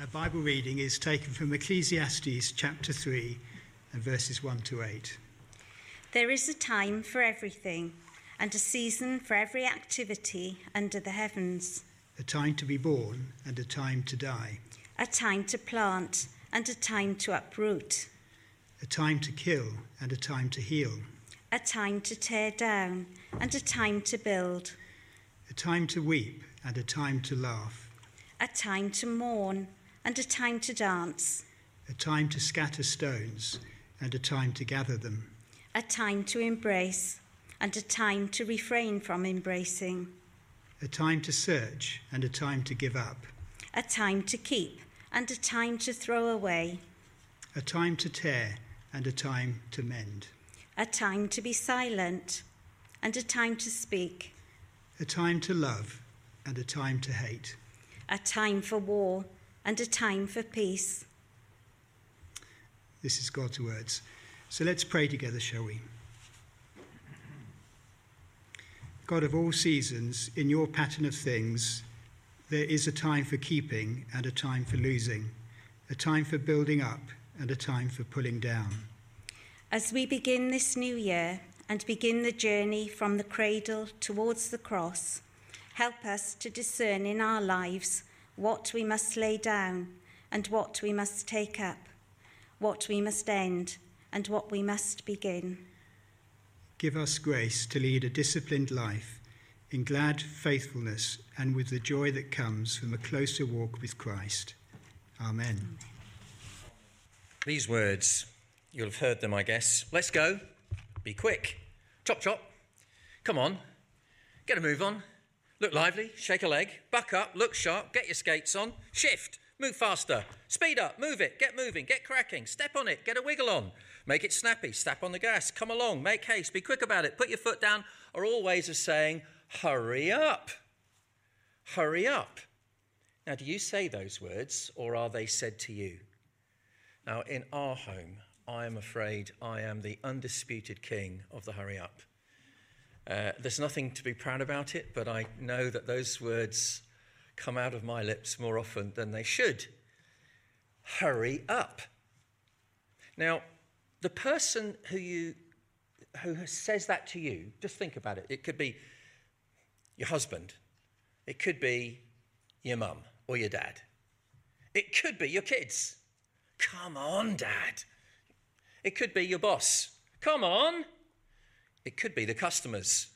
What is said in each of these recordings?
Our Bible reading is taken from Ecclesiastes chapter 3 and verses 1 to 8. There is a time for everything, and a season for every activity under the heavens, A time to be born and a time to die, a time to plant and a time to uproot, a time to kill and a time to heal, a time to tear down and a time to build, a time to weep and a time to laugh, a time to mourn and a time to dance, a time to scatter stones and a time to gather them, a time to embrace and a time to refrain from embracing, a time to search and a time to give up, a time to keep and a time to throw away, a time to tear and a time to mend, a time to be silent and a time to speak, a time to love and a time to hate, a time for war and a time for peace. This is God's words. So let's pray together, shall we? God of all seasons, in your pattern of things, there is a time for keeping and a time for losing, a time for building up and a time for pulling down. As we begin this new year and begin the journey from the cradle towards the cross, help us to discern in our lives what we must lay down and what we must take up, what we must end and what we must begin. Give us grace to lead a disciplined life in glad faithfulness and with the joy that comes from a closer walk with Christ. Amen. These words, you'll have heard them, I guess. Let's go. Be quick. Chop, chop. Come on. Get a move on. Look lively. Shake a leg. Buck up. Look sharp. Get your skates on. Shift. Move faster. Speed up. Move it. Get moving. Get cracking. Step on it. Get a wiggle on. Make it snappy. Step on the gas. Come along. Make haste. Be quick about it. Put your foot down are all ways of saying, hurry up. Hurry up. Now, do you say those words or are they said to you? Now, in our home, I am afraid I am the undisputed king of the hurry up. Uh, there's nothing to be proud about it, but I know that those words come out of my lips more often than they should. Hurry up. Now, the person who you who says that to you, just think about it. It could be your husband. It could be your mum or your dad. It could be your kids. Come on, dad. It could be your boss. Come on. It could be the customers.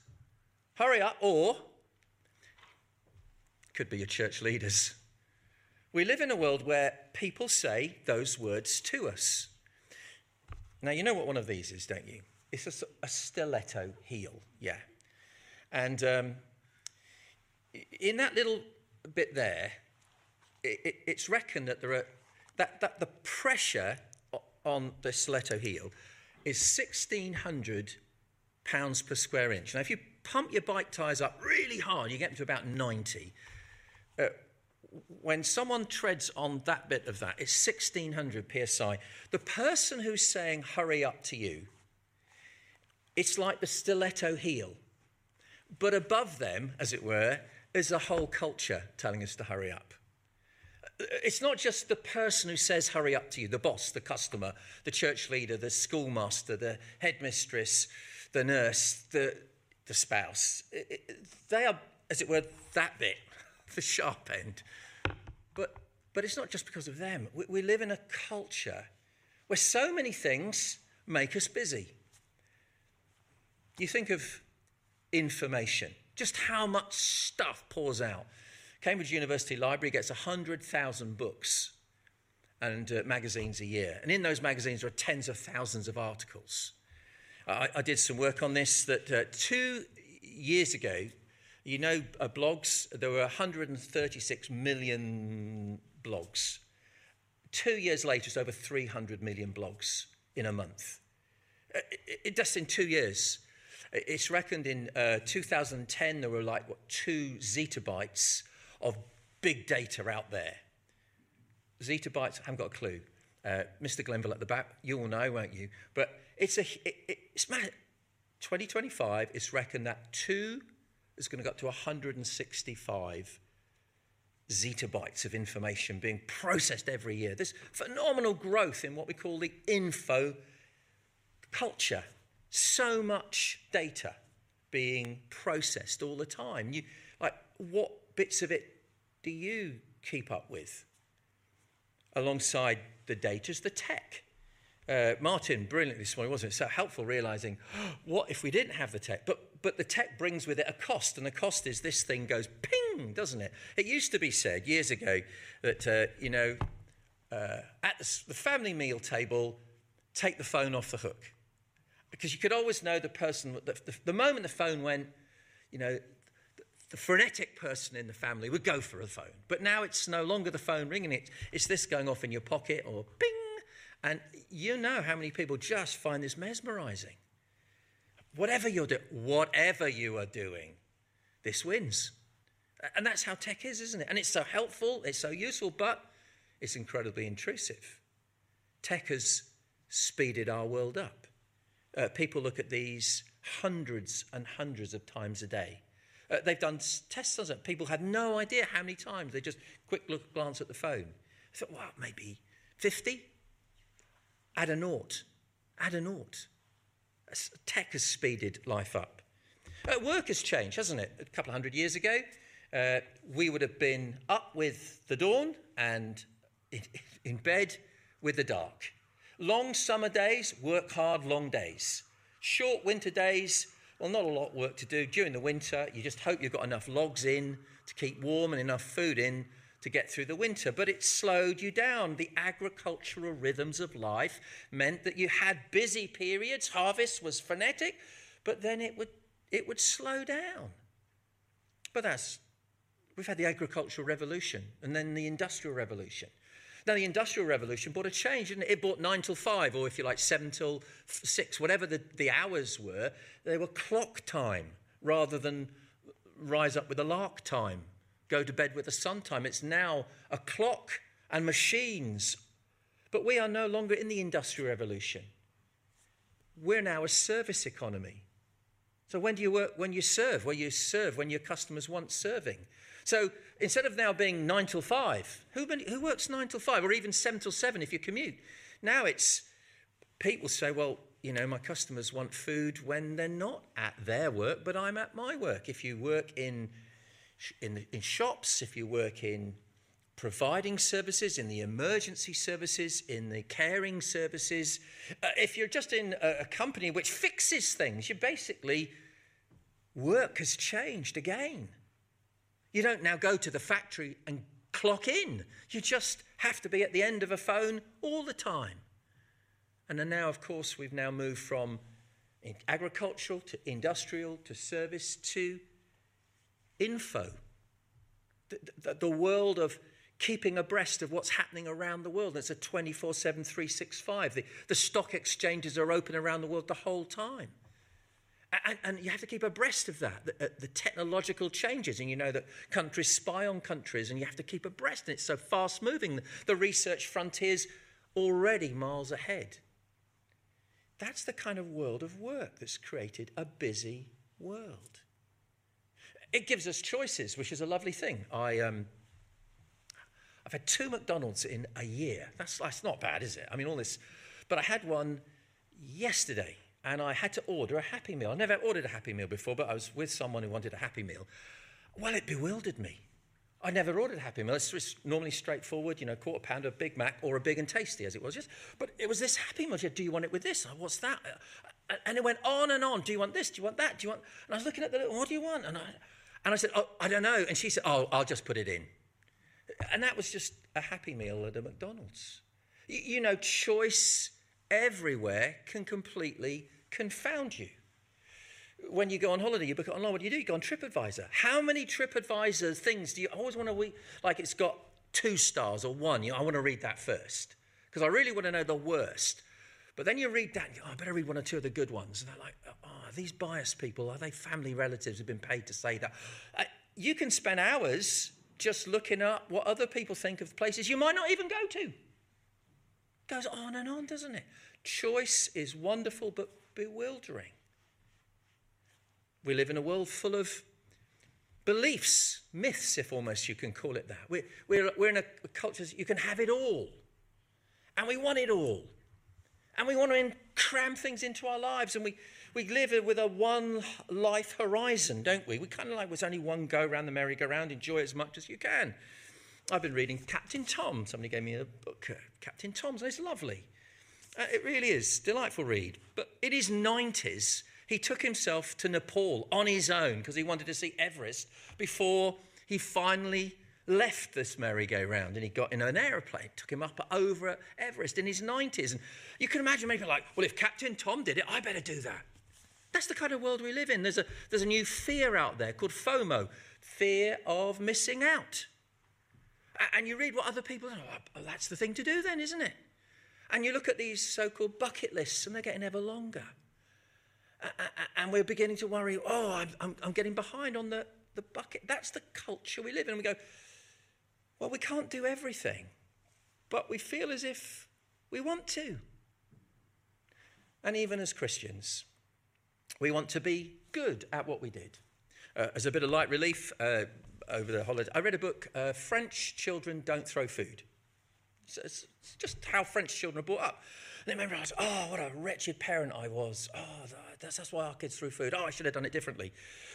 Hurry up. Or could be your church leaders. We live in a world where people say those words to us. Now, you know what one of these is, don't you? It's a, a stiletto heel, yeah. And um, in that little bit there, it, it, it's reckoned that there are that, that the pressure on the stiletto heel is 1600 pounds per square inch. Now, if you pump your bike tyres up really hard, you get them to about 90. Uh, when someone treads on that bit of that, it's 1600 psi. The person who's saying, hurry up to you, it's like the stiletto heel. But above them, as it were, is a whole culture telling us to hurry up. It's not just the person who says, hurry up to you, the boss, the customer, the church leader, the schoolmaster, the headmistress, the nurse, the, the spouse. They are, as it were, that bit, the sharp end. But, but it's not just because of them. We, we live in a culture where so many things make us busy. You think of information, just how much stuff pours out. Cambridge University Library gets 100,000 books and uh, magazines a year. And in those magazines, are tens of thousands of articles. I, I did some work on this that uh, two years ago, you know, uh, blogs, there were 136 million blogs. Two years later, it's over 300 million blogs in a month. Uh, it, it, just in two years. It's reckoned in uh, 2010 there were like, what, two zettabytes of big data out there. Zettabytes, I haven't got a clue. Uh, Mr. Glenville at the back, you will know, won't you? But it's a, it, it's, 2025, it's reckoned that two is going to go up to 165 zettabytes of information being processed every year. This phenomenal growth in what we call the info culture. So much data being processed all the time. You, like, what bits of it do you keep up with? Alongside the data is the tech. Uh, Martin, brilliantly this morning, wasn't it? So helpful realizing oh, what if we didn't have the tech? But, but the tech brings with it a cost, and the cost is this thing goes ping, doesn't it? It used to be said years ago that, uh, you know, uh, at the, the family meal table, take the phone off the hook. Because you could always know the person, the, the, the moment the phone went, you know, the frenetic person in the family would go for a phone. But now it's no longer the phone ringing, it, it's this going off in your pocket or ping. And you know how many people just find this mesmerizing. Whatever you're doing, whatever you are doing, this wins. And that's how tech is, isn't it? And it's so helpful, it's so useful, but it's incredibly intrusive. Tech has speeded our world up. Uh, people look at these hundreds and hundreds of times a day uh, they've done tests on it. People had no idea how many times. They just quick look, glance at the phone. I thought, well, maybe 50? Add a naught. Add a naught. Tech has speeded life up. Uh, work has changed, hasn't it? A couple of hundred years ago, uh, we would have been up with the dawn and in, in bed with the dark. Long summer days, work hard, long days. Short winter days, well, not a lot of work to do. During the winter, you just hope you've got enough logs in to keep warm and enough food in to get through the winter. But it slowed you down. The agricultural rhythms of life meant that you had busy periods. Harvest was frenetic, but then it would, it would slow down. But that's, we've had the agricultural revolution and then the industrial revolution. Now, the Industrial Revolution brought a change, and it? it brought nine till five, or if you like, seven till six, whatever the, the hours were, they were clock time rather than rise up with a lark time, go to bed with the sun time. It's now a clock and machines. But we are no longer in the Industrial Revolution. We're now a service economy. So when do you work? When you serve, well, you serve when your customers want serving. So instead of now being nine till five, who, who works nine till five or even seven till seven if you commute? Now it's people say, well, you know, my customers want food when they're not at their work, but I'm at my work. If you work in, in, in shops, if you work in providing services, in the emergency services, in the caring services, uh, if you're just in a, a company which fixes things, you basically, work has changed again. You don't now go to the factory and clock in. You just have to be at the end of a phone all the time. And now, of course, we've now moved from agricultural to industrial to service to info. The, the, world of keeping abreast of what's happening around the world. It's a 24 7, 365. The, the stock exchanges are open around the world the whole time. And, and, you have to keep abreast of that, the, uh, the, technological changes. And you know that countries spy on countries, and you have to keep abreast. And it's so fast moving. The research frontier's already miles ahead. That's the kind of world of work that's created a busy world. It gives us choices, which is a lovely thing. I, um, I've had two McDonald's in a year. That's, that's not bad, is it? I mean, all this. But I had one yesterday and I had to order a Happy Meal. I never ordered a Happy Meal before, but I was with someone who wanted a Happy Meal. Well, it bewildered me. I never ordered a Happy Meal. It's normally straightforward, you know, quarter pounder, a Big Mac, or a Big and Tasty, as it was. Just, but it was this Happy Meal. Do you want it with this? Oh, what's that? And it went on and on. Do you want this? Do you want that? Do you want? And I was looking at the. Little. What do you want? And I, and I said, oh, I don't know. And she said, Oh, I'll just put it in. And that was just a Happy Meal at a McDonald's. You, you know, choice everywhere can completely confound you. When you go on holiday, you book it online, what do you do? You go on TripAdvisor. How many TripAdvisor things do you always want to, read? like it's got two stars or one? You know, I want to read that first because I really want to know the worst. But then you read that, you oh, I better read one or two of the good ones. And they're like, oh, are these biased people? Are they family relatives who've been paid to say that? Uh, you can spend hours just looking up what other people think of places you might not even go to. It goes on and on, doesn't it? Choice is wonderful, but bewildering. We live in a world full of beliefs, myths, if almost you can call it that. We're, we're, we're in a culture that you can have it all. And we want it all. And we want to cram things into our lives. And we, we live with a one life horizon, don't we? We kind of like there's only one go around the merry-go-round, enjoy as much as you can. I've been reading Captain Tom. Somebody gave me a book, uh, Captain Tom's, and it's lovely. Uh, it really is. Delightful read. But in his 90s, he took himself to Nepal on his own because he wanted to see Everest before he finally left this merry-go-round and he got in an aeroplane, took him up over Everest in his 90s. And you can imagine maybe like, well, if Captain Tom did it, I better do that. That's the kind of world we live in. There's a, there's a new fear out there called FOMO, fear of missing out. And you read what other people do. Oh, that's the thing to do then, isn't it? And you look at these so called bucket lists and they're getting ever longer. And we're beginning to worry, oh, I'm, I'm, I'm getting behind on the, the bucket. That's the culture we live in. And we go, well, we can't do everything, but we feel as if we want to. And even as Christians, we want to be good at what we did. Uh, as a bit of light relief uh, over the holiday, I read a book, uh, French Children Don't Throw Food. So it's, just how French children are brought up. And I was, oh, what a wretched parent I was. Oh, that's, that's why our kids threw food. Oh, I should have done it differently.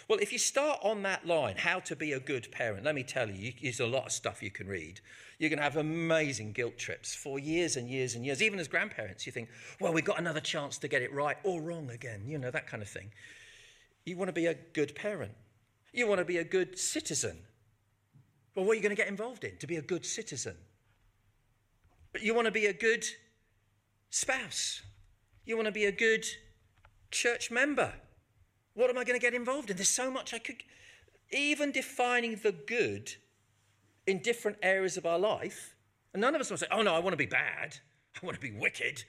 Well, if you start on that line, how to be a good parent, let me tell you, you there's a lot of stuff you can read. You're going to have amazing guilt trips for years and years and years. Even as grandparents, you think, well, we've got another chance to get it right or wrong again, you know, that kind of thing. You want to be a good parent. You want to be a good citizen. Well, what are you going to get involved in to be a good citizen? You want to be a good spouse. You want to be a good church member. What am I going to get involved in? There's so much I could. Even defining the good in different areas of our life, and none of us to say, oh no, I want to be bad. I want to be wicked.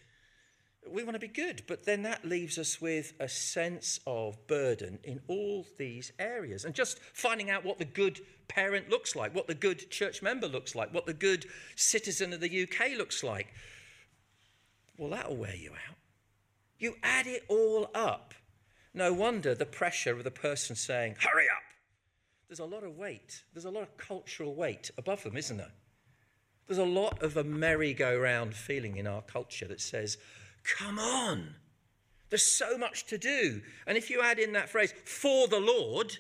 We want to be good, but then that leaves us with a sense of burden in all these areas. And just finding out what the good parent looks like, what the good church member looks like, what the good citizen of the UK looks like, well, that'll wear you out. You add it all up. No wonder the pressure of the person saying, hurry up. There's a lot of weight. There's a lot of cultural weight above them, isn't there? There's a lot of a merry-go-round feeling in our culture that says, come on. There's so much to do. And if you add in that phrase, for the Lord,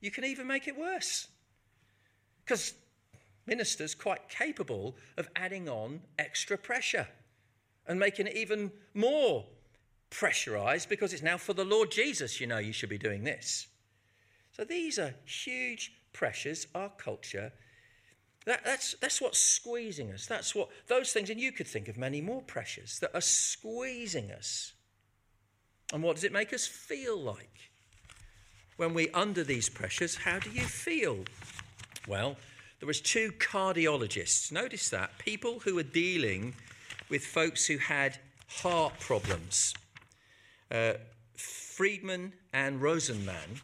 you can even make it worse. Because ministers quite capable of adding on extra pressure and making it even more pressurized because it's now for the Lord Jesus, you know, you should be doing this. So these are huge pressures, our culture. That, that's, that's what's squeezing us. That's what those things, and you could think of many more pressures that are squeezing us. And what does it make us feel like? When we're under these pressures, how do you feel? Well, there was two cardiologists. Notice that people who are dealing with folks who had heart problems. Uh, Friedman and Rosenman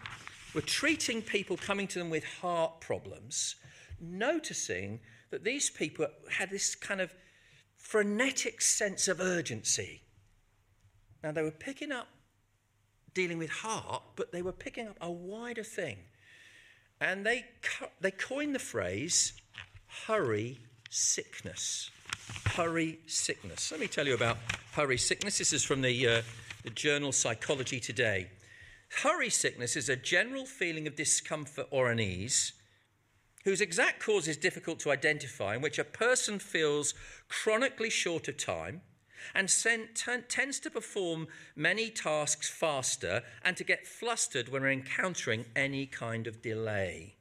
were treating people coming to them with heart problems, noticing that these people had this kind of frenetic sense of urgency. Now, they were picking up dealing with heart, but they were picking up a wider thing. And they, they coined the phrase hurry sickness hurry sickness. Let me tell you about hurry sickness. This is from the, uh, the journal Psychology Today. Hurry sickness is a general feeling of discomfort or unease whose exact cause is difficult to identify, in which a person feels chronically short of time and tends to perform many tasks faster and to get flustered when encountering any kind of delay.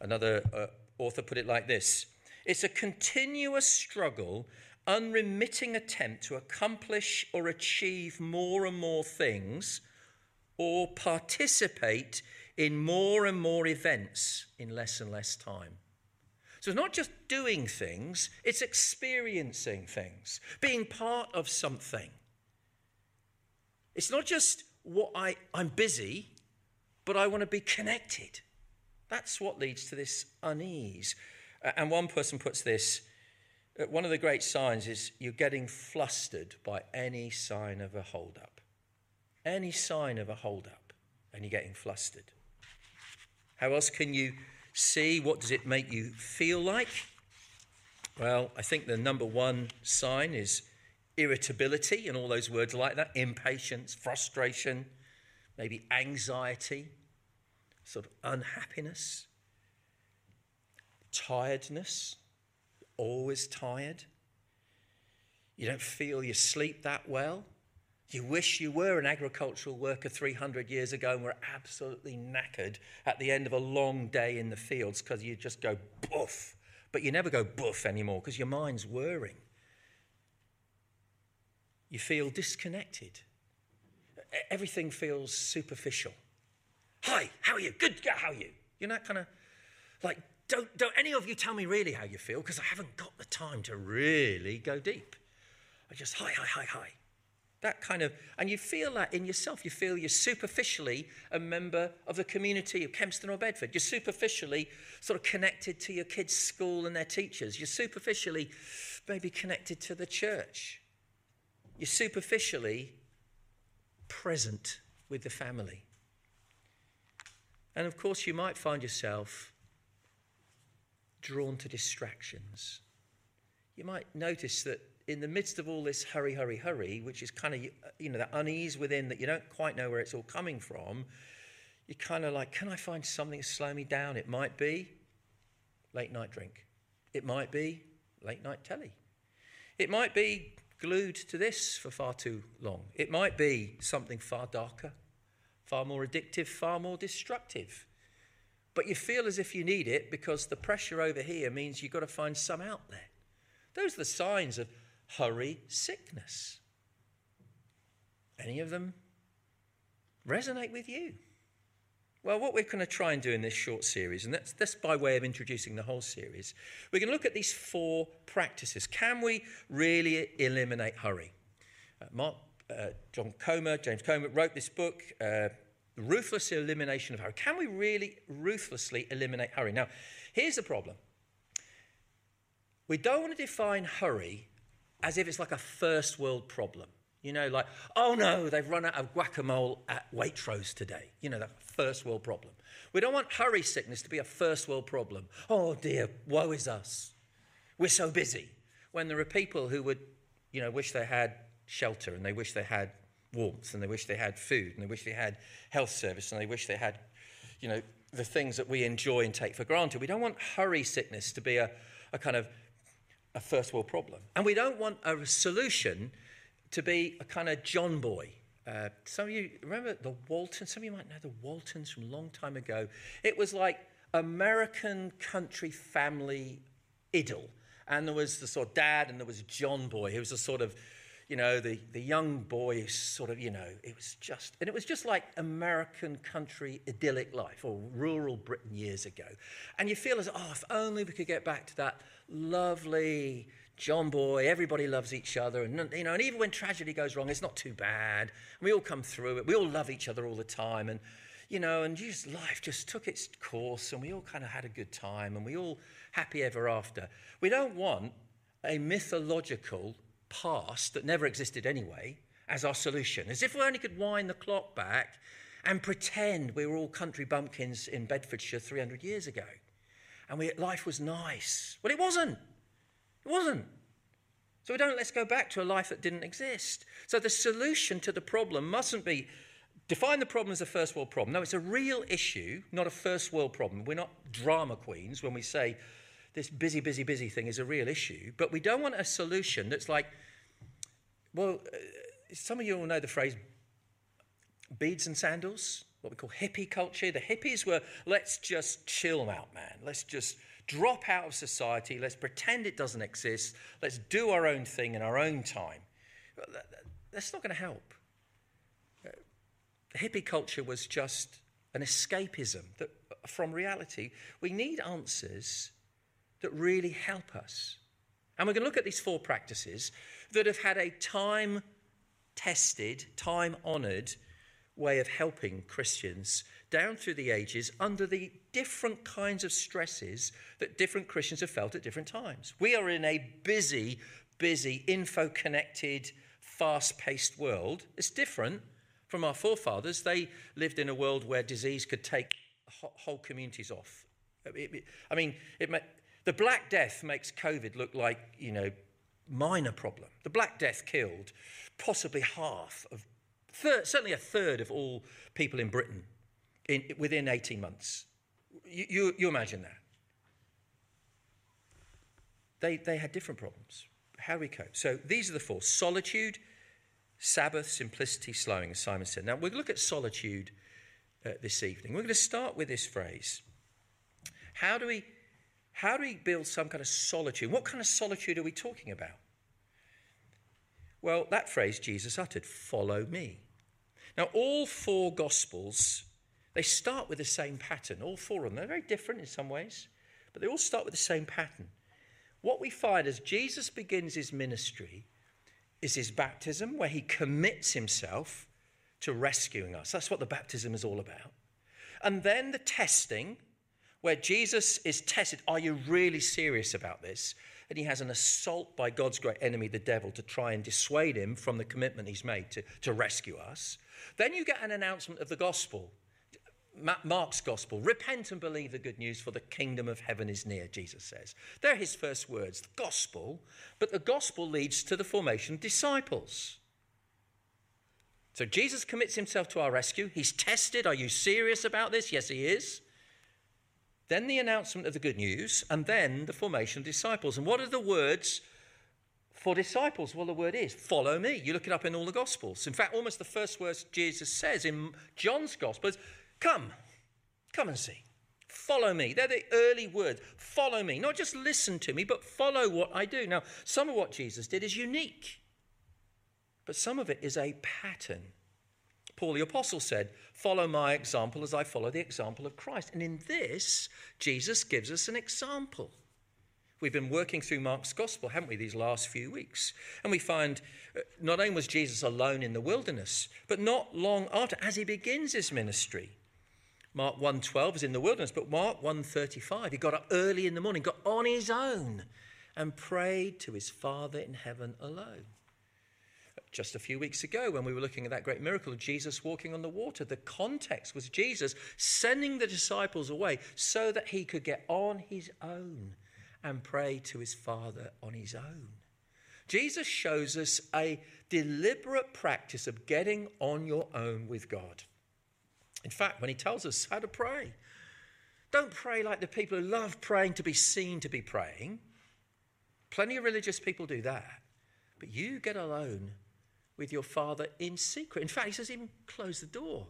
Another uh, author put it like this it's a continuous struggle, unremitting attempt to accomplish or achieve more and more things or participate in more and more events in less and less time. So it's not just doing things, it's experiencing things, being part of something. It's not just what I, I'm busy, but I want to be connected. That's what leads to this unease. And one person puts this uh, one of the great signs is you're getting flustered by any sign of a holdup. Any sign of a holdup, and you're getting flustered. How else can you see? What does it make you feel like? Well, I think the number one sign is irritability and all those words like that impatience, frustration, maybe anxiety, sort of unhappiness, tiredness, always tired. You don't feel you sleep that well. You wish you were an agricultural worker 300 years ago and were absolutely knackered at the end of a long day in the fields because you just go boof. But you never go boof anymore because your mind's whirring. You feel disconnected. Everything feels superficial. Hi, how are you? Good, how are you? You're know, kind of like, don't, don't any of you tell me really how you feel because I haven't got the time to really go deep. I just, hi, hi, hi, hi. That kind of, and you feel that in yourself. You feel you're superficially a member of the community of Kempston or Bedford. You're superficially sort of connected to your kids' school and their teachers. You're superficially maybe connected to the church. You're superficially present with the family. And of course, you might find yourself drawn to distractions. You might notice that in the midst of all this hurry, hurry, hurry, which is kind of, you know, that unease within that you don't quite know where it's all coming from, you're kind of like, can I find something to slow me down? It might be late night drink. It might be late night telly. It might be glued to this for far too long. It might be something far darker, far more addictive, far more destructive. But you feel as if you need it because the pressure over here means you've got to find some outlet. Those are the signs of hurry sickness. Any of them resonate with you? Well, what we're going to try and do in this short series, and that's, that's by way of introducing the whole series, we're going to look at these four practices. Can we really eliminate hurry? Uh, Mark, uh, John Comer, James Comer wrote this book, uh, Ruthless Elimination of Hurry. Can we really ruthlessly eliminate hurry? Now, here's the problem we don't want to define hurry as if it's like a first world problem. You know, like, oh no, they've run out of guacamole at Waitrose today. You know, that first world problem. We don't want hurry sickness to be a first world problem. Oh dear, woe is us. We're so busy. When there are people who would, you know, wish they had shelter and they wish they had warmth and they wish they had food and they wish they had health service and they wish they had, you know, the things that we enjoy and take for granted. We don't want hurry sickness to be a, a kind of a first world problem. And we don't want a solution to be a kind of John boy. Uh, some of you remember the Waltons? Some of you might know the Waltons from a long time ago. It was like American country family idyll. And there was the sort of dad, and there was John boy, who was a sort of, you know, the, the young boy, sort of, you know, it was just, and it was just like American country idyllic life or rural Britain years ago. And you feel as, oh, if only we could get back to that lovely John Boy, everybody loves each other, and you know, and even when tragedy goes wrong, it's not too bad. We all come through it. We all love each other all the time, and you know, and just life just took its course, and we all kind of had a good time, and we all happy ever after. We don't want a mythological past that never existed anyway as our solution, as if we only could wind the clock back and pretend we were all country bumpkins in Bedfordshire 300 years ago and we, life was nice. Well, it wasn't. It wasn't. So we don't let's go back to a life that didn't exist. So the solution to the problem mustn't be define the problem as a first world problem. No, it's a real issue, not a first world problem. We're not drama queens when we say this busy, busy, busy thing is a real issue. But we don't want a solution that's like, well, uh, some of you will know the phrase beads and sandals what we call hippie culture. The hippies were, let's just chill out, man. Let's just drop out of society. Let's pretend it doesn't exist. Let's do our own thing in our own time. That's not going to help. The hippie culture was just an escapism that, from reality. We need answers that really help us. And we're going to look at these four practices that have had a time tested, time honored way of helping Christians down through the ages under the different kinds of stresses that different Christians have felt at different times. We are in a busy, busy, info connected, fast paced world. It's different from our forefathers. They lived in a world where disease could take whole communities off. I mean, it, the Black Death makes COVID look like, you know, minor problem. The Black Death killed possibly half of, certainly a third of all people in Britain in, within 18 months. You, you, you imagine that. They, they had different problems. How do we cope? So these are the four solitude, Sabbath, simplicity, slowing, as Simon said. Now, we'll look at solitude uh, this evening. We're going to start with this phrase. How do we how do we build some kind of solitude? What kind of solitude are we talking about? Well, that phrase Jesus uttered, follow me. Now, all four gospels, they start with the same pattern. All four of them. They're very different in some ways, but they all start with the same pattern. What we find as Jesus begins his ministry is his baptism, where he commits himself to rescuing us. That's what the baptism is all about. And then the testing, where Jesus is tested are you really serious about this? And he has an assault by God's great enemy, the devil, to try and dissuade him from the commitment he's made to, to rescue us. Then you get an announcement of the gospel, Mark's gospel repent and believe the good news, for the kingdom of heaven is near, Jesus says. They're his first words, the gospel, but the gospel leads to the formation of disciples. So Jesus commits himself to our rescue. He's tested. Are you serious about this? Yes, he is then the announcement of the good news, and then the formation of disciples. And what are the words for disciples? Well, the word is follow me. You look it up in all the Gospels. In fact, almost the first words Jesus says in John's Gospel is come, come and see. Follow me. They're the early words. Follow me. Not just listen to me, but follow what I do. Now, some of what Jesus did is unique, but some of it is a pattern. Paul the Apostle said, Follow my example as I follow the example of Christ. And in this, Jesus gives us an example. We've been working through Mark's gospel, haven't we, these last few weeks? And we find uh, not only was Jesus alone in the wilderness, but not long after, as he begins his ministry. Mark 1:12 is in the wilderness, but Mark 1:35, he got up early in the morning, got on his own, and prayed to his Father in heaven alone just a few weeks ago when we were looking at that great miracle of Jesus walking on the water. The context was Jesus sending the disciples away so that he could get on his own and pray to his Father on his own. Jesus shows us a deliberate practice of getting on your own with God. In fact, when he tells us how to pray, don't pray like the people who love praying to be seen to be praying. Plenty of religious people do that. But you get alone with your father in secret. In fact, he says, even close the door.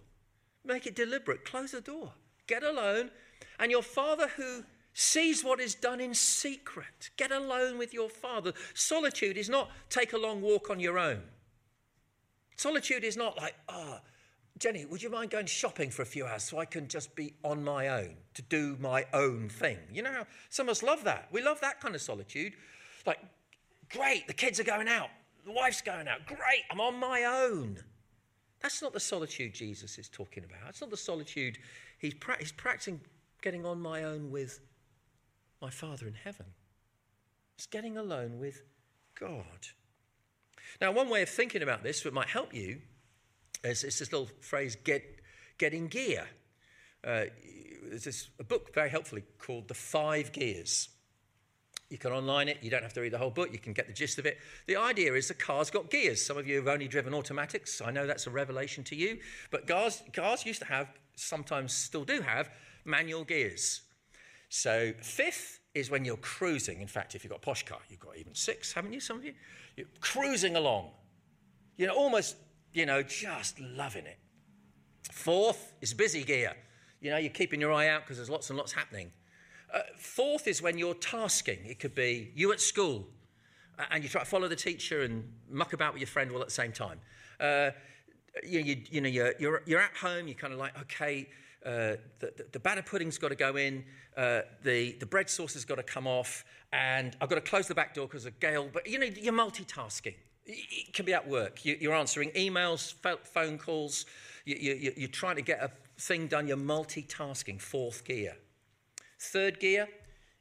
Make it deliberate. Close the door. Get alone. And your father who sees what is done in secret. Get alone with your father. Solitude is not take a long walk on your own. Solitude is not like, ah, oh, Jenny, would you mind going shopping for a few hours so I can just be on my own to do my own thing? You know, some of us love that. We love that kind of solitude. Like, great, the kids are going out. The wife's going out. Great, I'm on my own. That's not the solitude Jesus is talking about. It's not the solitude he's, pra- he's practicing getting on my own with my Father in heaven. It's getting alone with God. Now, one way of thinking about this that might help you is, is this little phrase, get, get in gear. Uh, there's this, a book very helpfully called The Five Gears. You can online it. You don't have to read the whole book. You can get the gist of it. The idea is the car's got gears. Some of you have only driven automatics. I know that's a revelation to you. But cars, cars used to have, sometimes still do have, manual gears. So fifth is when you're cruising. In fact, if you've got a posh car, you've got even six, haven't you, some of you? You're cruising along. You know, almost, you know, just loving it. Fourth is busy gear. You know, you're keeping your eye out because there's lots and lots happening. Uh, fourth is when you're tasking. It could be you at school and you try to follow the teacher and muck about with your friend all at the same time. Uh, you, you, you, know, you're, you're, you're, at home, you're kind of like, okay, uh, the, the, the, batter pudding's got to go in, uh, the, the bread sauce has got to come off, and I've got to close the back door because of gale. But, you know, you're multitasking. It can be at work. You, are answering emails, phone calls, you, you, you're trying to get a thing done, you're multitasking, fourth gear. Third gear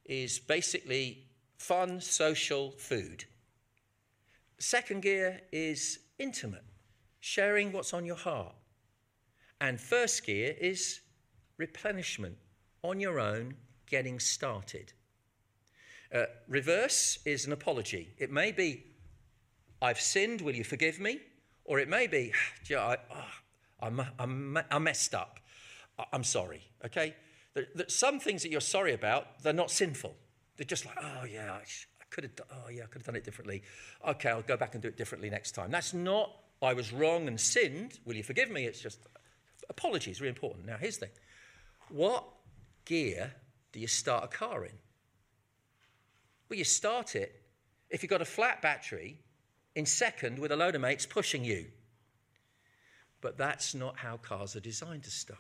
is basically fun, social, food. Second gear is intimate, sharing what's on your heart. And first gear is replenishment on your own, getting started. Uh, reverse is an apology. It may be, I've sinned, will you forgive me? Or it may be, I, oh, I'm, I messed up. I'm sorry, okay? That some things that you're sorry about, they're not sinful. They're just like, oh, yeah, I, I could have, done, oh, yeah, I could have done it differently. Okay, I'll go back and do it differently next time. That's not, I was wrong and sinned. Will you forgive me? It's just, apologies, really important. Now, here's the thing what gear do you start a car in? Well, you start it if you've got a flat battery in second with a load of mates pushing you. But that's not how cars are designed to start.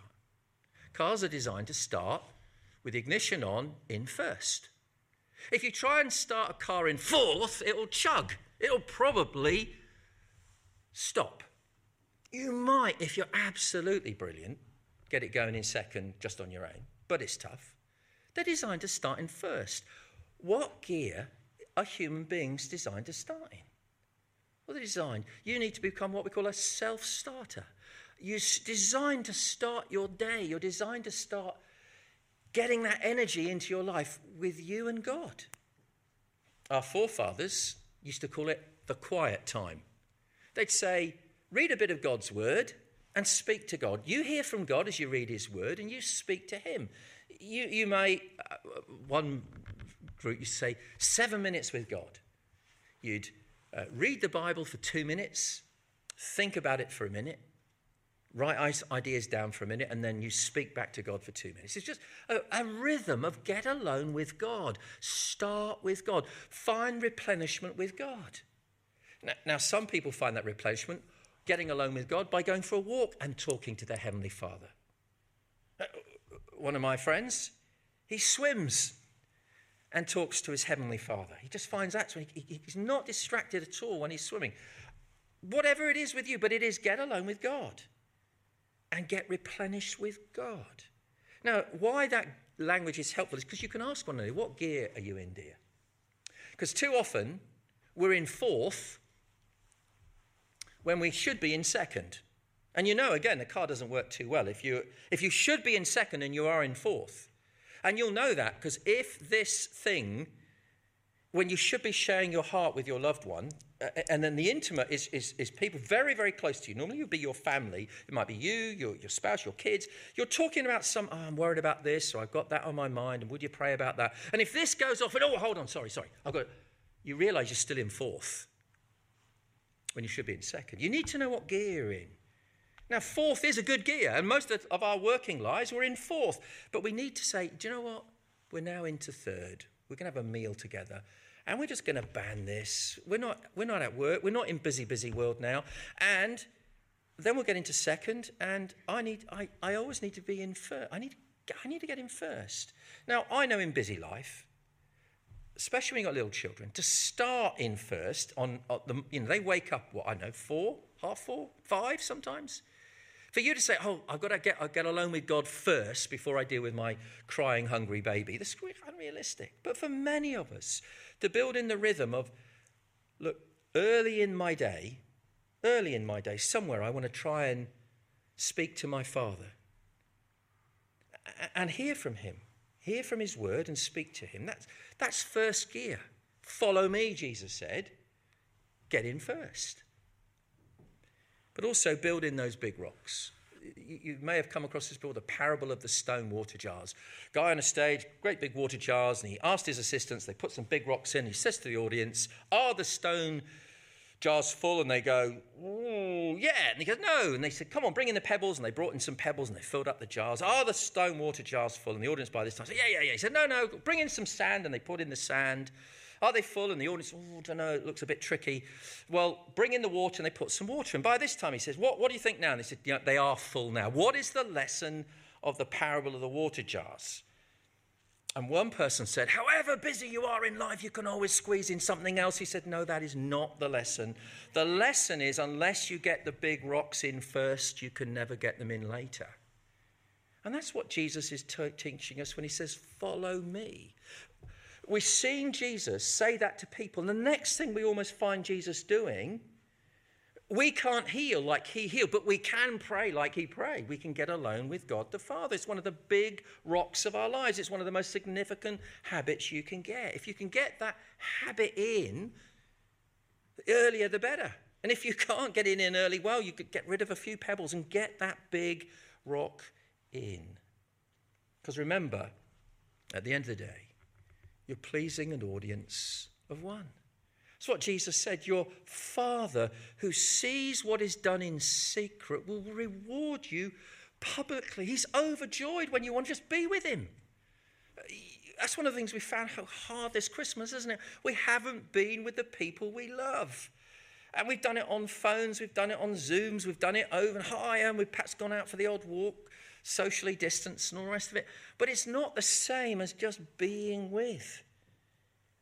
Cars are designed to start with ignition on in first. If you try and start a car in fourth, it'll chug. It'll probably stop. You might, if you're absolutely brilliant, get it going in second just on your own, but it's tough. They're designed to start in first. What gear are human beings designed to start in? Well, they're designed. You need to become what we call a self starter. You're designed to start your day. You're designed to start getting that energy into your life with you and God. Our forefathers used to call it the quiet time. They'd say, read a bit of God's word and speak to God. You hear from God as you read his word and you speak to him. You, you may, uh, one group, you say, seven minutes with God. You'd uh, read the Bible for two minutes, think about it for a minute, write ideas down for a minute, and then you speak back to God for two minutes. It's just a, a, rhythm of get alone with God. Start with God. Find replenishment with God. Now, now, some people find that replenishment getting alone with God by going for a walk and talking to their Heavenly Father. Uh, one of my friends, he swims and talks to his Heavenly Father. He just finds that so he, he's not distracted at all when he's swimming. Whatever it is with you, but it is get alone with God and get replenished with God. Now, why that language is helpful is because you can ask one another, what gear are you in, dear? Because too often we're in fourth when we should be in second. And you know, again, the car doesn't work too well if you, if you should be in second and you are in fourth. And you'll know that because if this thing, when you should be sharing your heart with your loved one, uh, uh, and then the intimate is, is, is people very, very close to you. Normally, it would be your family. It might be you, your, your spouse, your kids. You're talking about some, oh, I'm worried about this, or I've got that on my mind, and would you pray about that? And if this goes off, and oh, hold on, sorry, sorry, I've got, you realize you're still in fourth when you should be in second. You need to know what gear you're in. Now, fourth is a good gear, and most of our working lives we're in fourth. But we need to say, do you know what? We're now into third. We're going to have a meal together and we're just going to ban this. We're not, we're not at work. We're not in busy, busy world now. And then we'll get into second, and I need, I, I always need to be in first. I need, I need to get in first. Now, I know in busy life, especially when you've got little children, to start in first on, on the, you know, they wake up, what I know, four, half four, five sometimes. For you to say, oh, I've got to get, I'll get alone with God first before I deal with my crying, hungry baby, this is unrealistic. But for many of us, to build in the rhythm of, look, early in my day, early in my day, somewhere I want to try and speak to my Father and hear from Him, hear from His word and speak to Him. That's, that's first gear. Follow me, Jesus said. Get in first. But also build in those big rocks you, may have come across this before the parable of the stone water jars. Guy on a stage, great big water jars, and he asked his assistants, they put some big rocks in. He says to the audience, Are the stone jars full? And they go, Yeah. And he goes, No. And they said, Come on, bring in the pebbles. And they brought in some pebbles and they filled up the jars. Are the stone water jars full? And the audience by this time said, Yeah, yeah, yeah. He said, No, no, bring in some sand. And they put in the sand. Are they full? And the audience, oh, I don't know, it looks a bit tricky. Well, bring in the water, and they put some water. And by this time, he says, What, what do you think now? And they said, yeah, They are full now. What is the lesson of the parable of the water jars? And one person said, However busy you are in life, you can always squeeze in something else. He said, No, that is not the lesson. The lesson is unless you get the big rocks in first, you can never get them in later. And that's what Jesus is t- teaching us when he says, Follow me. We've seen Jesus say that to people. And the next thing we almost find Jesus doing We can't heal like he healed, but we can pray like he prayed. We can get alone with God the Father. It's one of the big rocks of our lives. It's one of the most significant habits you can get. If you can get that habit in, the earlier the better. And if you can't get it in early, well, you could get rid of a few pebbles and get that big rock in. Because remember, at the end of the day, you're pleasing an audience of one. That's what Jesus said. Your Father who sees what is done in secret will reward you publicly. He's overjoyed when you want to just be with Him. That's one of the things we found how hard this Christmas, isn't it? We haven't been with the people we love. And we've done it on phones, we've done it on Zooms, we've done it over and higher, and we've perhaps gone out for the odd walk, socially distanced, and all the rest of it. But it's not the same as just being with.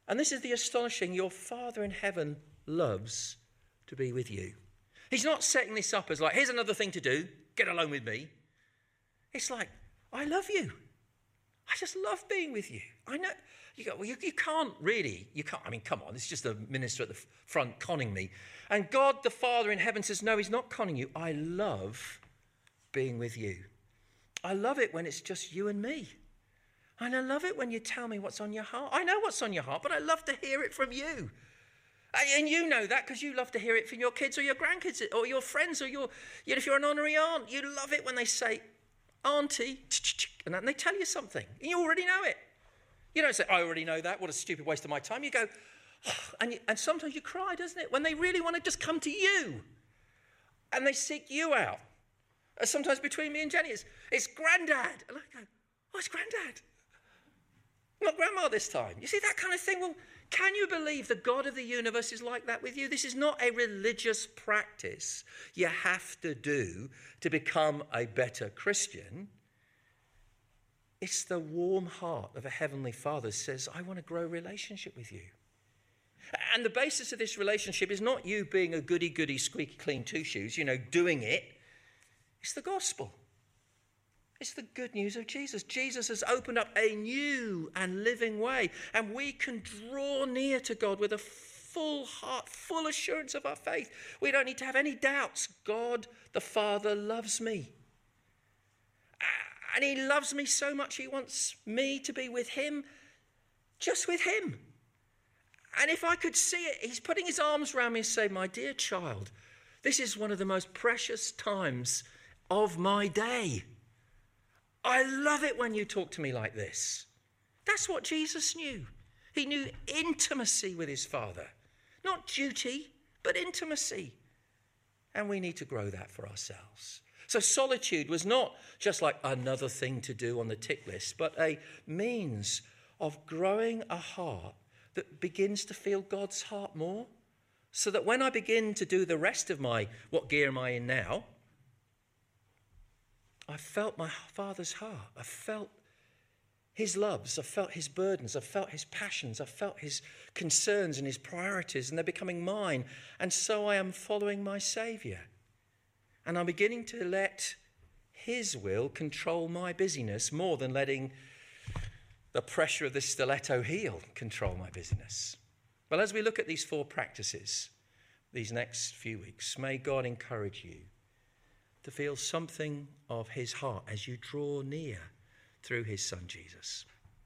And this is the astonishing your Father in heaven loves to be with you. He's not setting this up as like, here's another thing to do, get alone with me. It's like, I love you. I just love being with you. I know. You go, well, you, you can't really, you can't, I mean, come on, it's just the minister at the front conning me. And God the Father in heaven says, no, he's not conning you. I love being with you. I love it when it's just you and me. And I love it when you tell me what's on your heart. I know what's on your heart, but I love to hear it from you. And you know that because you love to hear it from your kids or your grandkids or your friends or your, you know, if you're an honorary aunt, you love it when they say, Auntie, and then they tell you something. And you already know it. You don't say, I already know that. What a stupid waste of my time. You go, oh, and, you, and sometimes you cry, doesn't it? When they really want to just come to you and they seek you out. Uh, sometimes between me and Jenny, it's, it's granddad. And I go, oh, it's granddad. Not grandma this time. You see that kind of thing? Well, can you believe the God of the universe is like that with you? This is not a religious practice you have to do to become a better Christian. It's the warm heart of a heavenly father says, I want to grow relationship with you. And the basis of this relationship is not you being a goody goody squeaky clean two shoes, you know, doing it. It's the gospel. It's the good news of Jesus. Jesus has opened up a new and living way, and we can draw near to God with a full heart, full assurance of our faith. We don't need to have any doubts. God the Father loves me. And He loves me so much, He wants me to be with Him, just with Him. And if I could see it, He's putting His arms around me and say, My dear child, this is one of the most precious times of my day. I love it when you talk to me like this. That's what Jesus knew. He knew intimacy with his Father, not duty, but intimacy. And we need to grow that for ourselves. So, solitude was not just like another thing to do on the tick list, but a means of growing a heart that begins to feel God's heart more. So that when I begin to do the rest of my, what gear am I in now? I felt my Father's heart. I felt his loves. I felt his burdens. I felt his passions. I felt his concerns and his priorities, and they're becoming mine. And so I am following my Saviour. And I'm beginning to let his will control my busyness more than letting the pressure of the stiletto heel control my busyness. Well, as we look at these four practices these next few weeks, may God encourage you to feel something of his heart as you draw near through his son Jesus.